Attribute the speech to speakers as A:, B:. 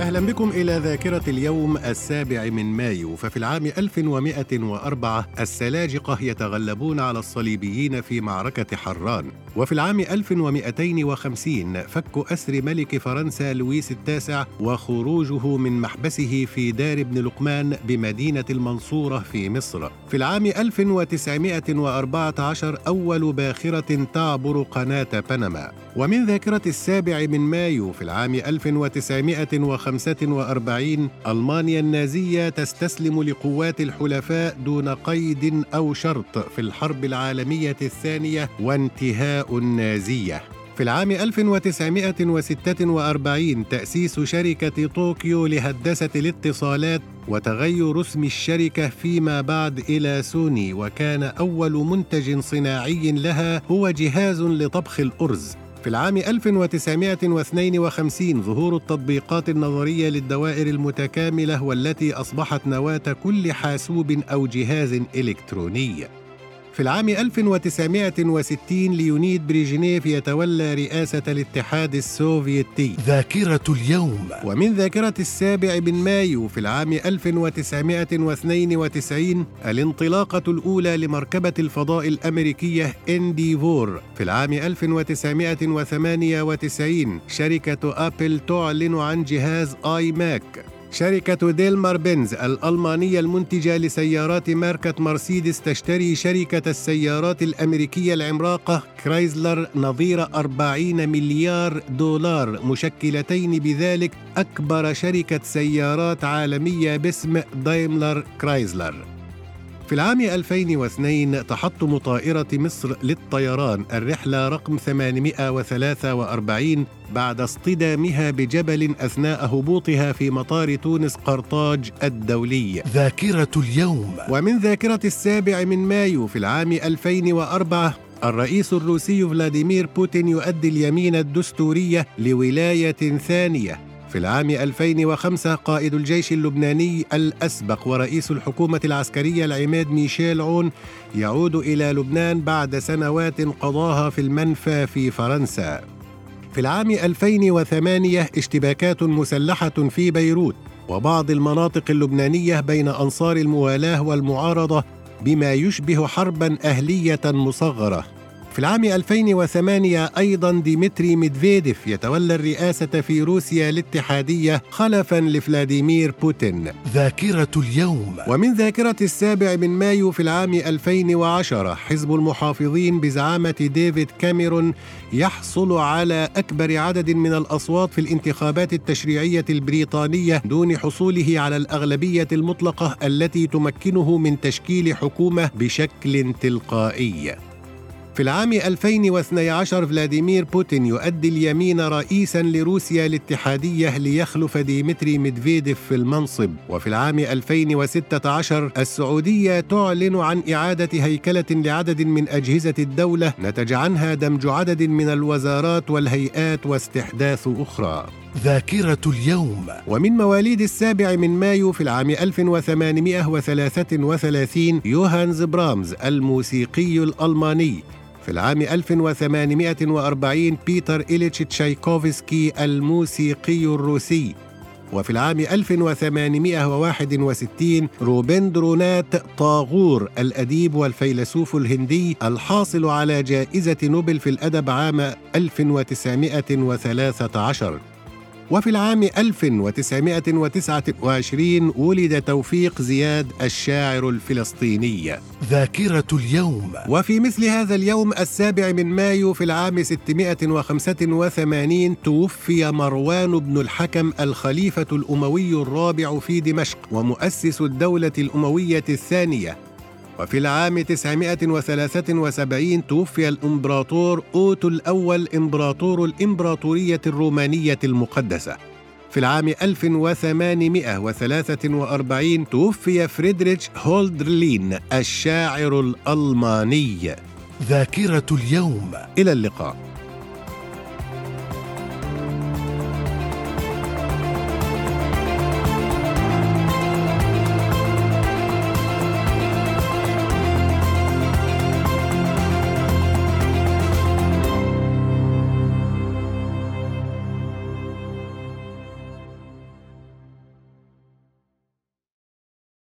A: أهلا بكم إلى ذاكرة اليوم السابع من مايو ففي العام 1104 السلاجقة يتغلبون على الصليبيين في معركة حران. وفي العام 1250 فك أسر ملك فرنسا لويس التاسع وخروجه من محبسه في دار ابن لقمان بمدينة المنصورة في مصر. في العام 1914 أول باخرة تعبر قناة بنما. ومن ذاكرة السابع من مايو في العام 1945 ألمانيا النازية تستسلم لقوات الحلفاء دون قيد أو شرط في الحرب العالمية الثانية وانتهاء النازية. في العام 1946 تأسيس شركة طوكيو لهندسة الاتصالات وتغير اسم الشركة فيما بعد إلى سوني وكان أول منتج صناعي لها هو جهاز لطبخ الأرز. في العام 1952 ظهور التطبيقات النظرية للدوائر المتكاملة والتي أصبحت نواة كل حاسوب أو جهاز إلكتروني. في العام 1960 ليونيد بريجنيف يتولى رئاسة الاتحاد السوفيتي.
B: ذاكرة اليوم.
A: ومن ذاكرة السابع من مايو في العام 1992 الانطلاقة الأولى لمركبة الفضاء الأمريكية إنديفور. في العام 1998 شركة أبل تعلن عن جهاز آي ماك. شركة دايملر بنز الألمانية المنتجة لسيارات ماركة مرسيدس تشتري شركة السيارات الأمريكية العملاقة كرايزلر نظير 40 مليار دولار مشكلتين بذلك أكبر شركة سيارات عالمية باسم دايملر كرايزلر. في العام 2002 تحطم طائرة مصر للطيران الرحلة رقم 843 بعد اصطدامها بجبل أثناء هبوطها في مطار تونس قرطاج الدولي.
B: ذاكرة اليوم.
A: ومن ذاكرة السابع من مايو في العام 2004 الرئيس الروسي فلاديمير بوتين يؤدي اليمين الدستورية لولاية ثانية. في العام 2005 قائد الجيش اللبناني الأسبق ورئيس الحكومة العسكرية العماد ميشيل عون يعود إلى لبنان بعد سنوات قضاها في المنفى في فرنسا. في العام 2008 اشتباكات مسلحة في بيروت وبعض المناطق اللبنانية بين أنصار الموالاة والمعارضة بما يشبه حربا أهلية مصغرة في العام 2008 أيضا ديمتري ميدفيديف يتولى الرئاسة في روسيا الاتحادية خلفا لفلاديمير بوتين.
B: ذاكرة اليوم.
A: ومن ذاكرة السابع من مايو في العام 2010 حزب المحافظين بزعامة ديفيد كاميرون يحصل على أكبر عدد من الأصوات في الانتخابات التشريعية البريطانية دون حصوله على الأغلبية المطلقة التي تمكنه من تشكيل حكومة بشكل تلقائي. في العام 2012 فلاديمير بوتين يؤدي اليمين رئيسا لروسيا الاتحادية ليخلف ديمتري ميدفيديف في المنصب. وفي العام 2016 السعودية تعلن عن إعادة هيكلة لعدد من أجهزة الدولة نتج عنها دمج عدد من الوزارات والهيئات واستحداث أخرى.
B: ذاكرة اليوم.
A: ومن مواليد السابع من مايو في العام 1833 يوهانز برامز الموسيقي الألماني. في العام 1840 بيتر إليتش تشايكوفسكي الموسيقي الروسي. وفي العام 1861 رابندرانات طاغور الأديب والفيلسوف الهندي الحاصل على جائزة نوبل في الأدب عام 1913 وفي العام 1929 ولد توفيق زياد الشاعر الفلسطيني.
B: ذاكرة اليوم.
A: وفي مثل هذا اليوم السابع من مايو في العام 685 توفي مروان بن الحكم الخليفة الأموي الرابع في دمشق ومؤسس الدولة الأموية الثانية. وفي العام 973 توفي الإمبراطور أوتو الأول إمبراطور الإمبراطورية الرومانية المقدسة. في العام 1843 توفي فريدريش هولدرلين الشاعر الألماني.
B: ذاكرة اليوم.
A: إلى اللقاء.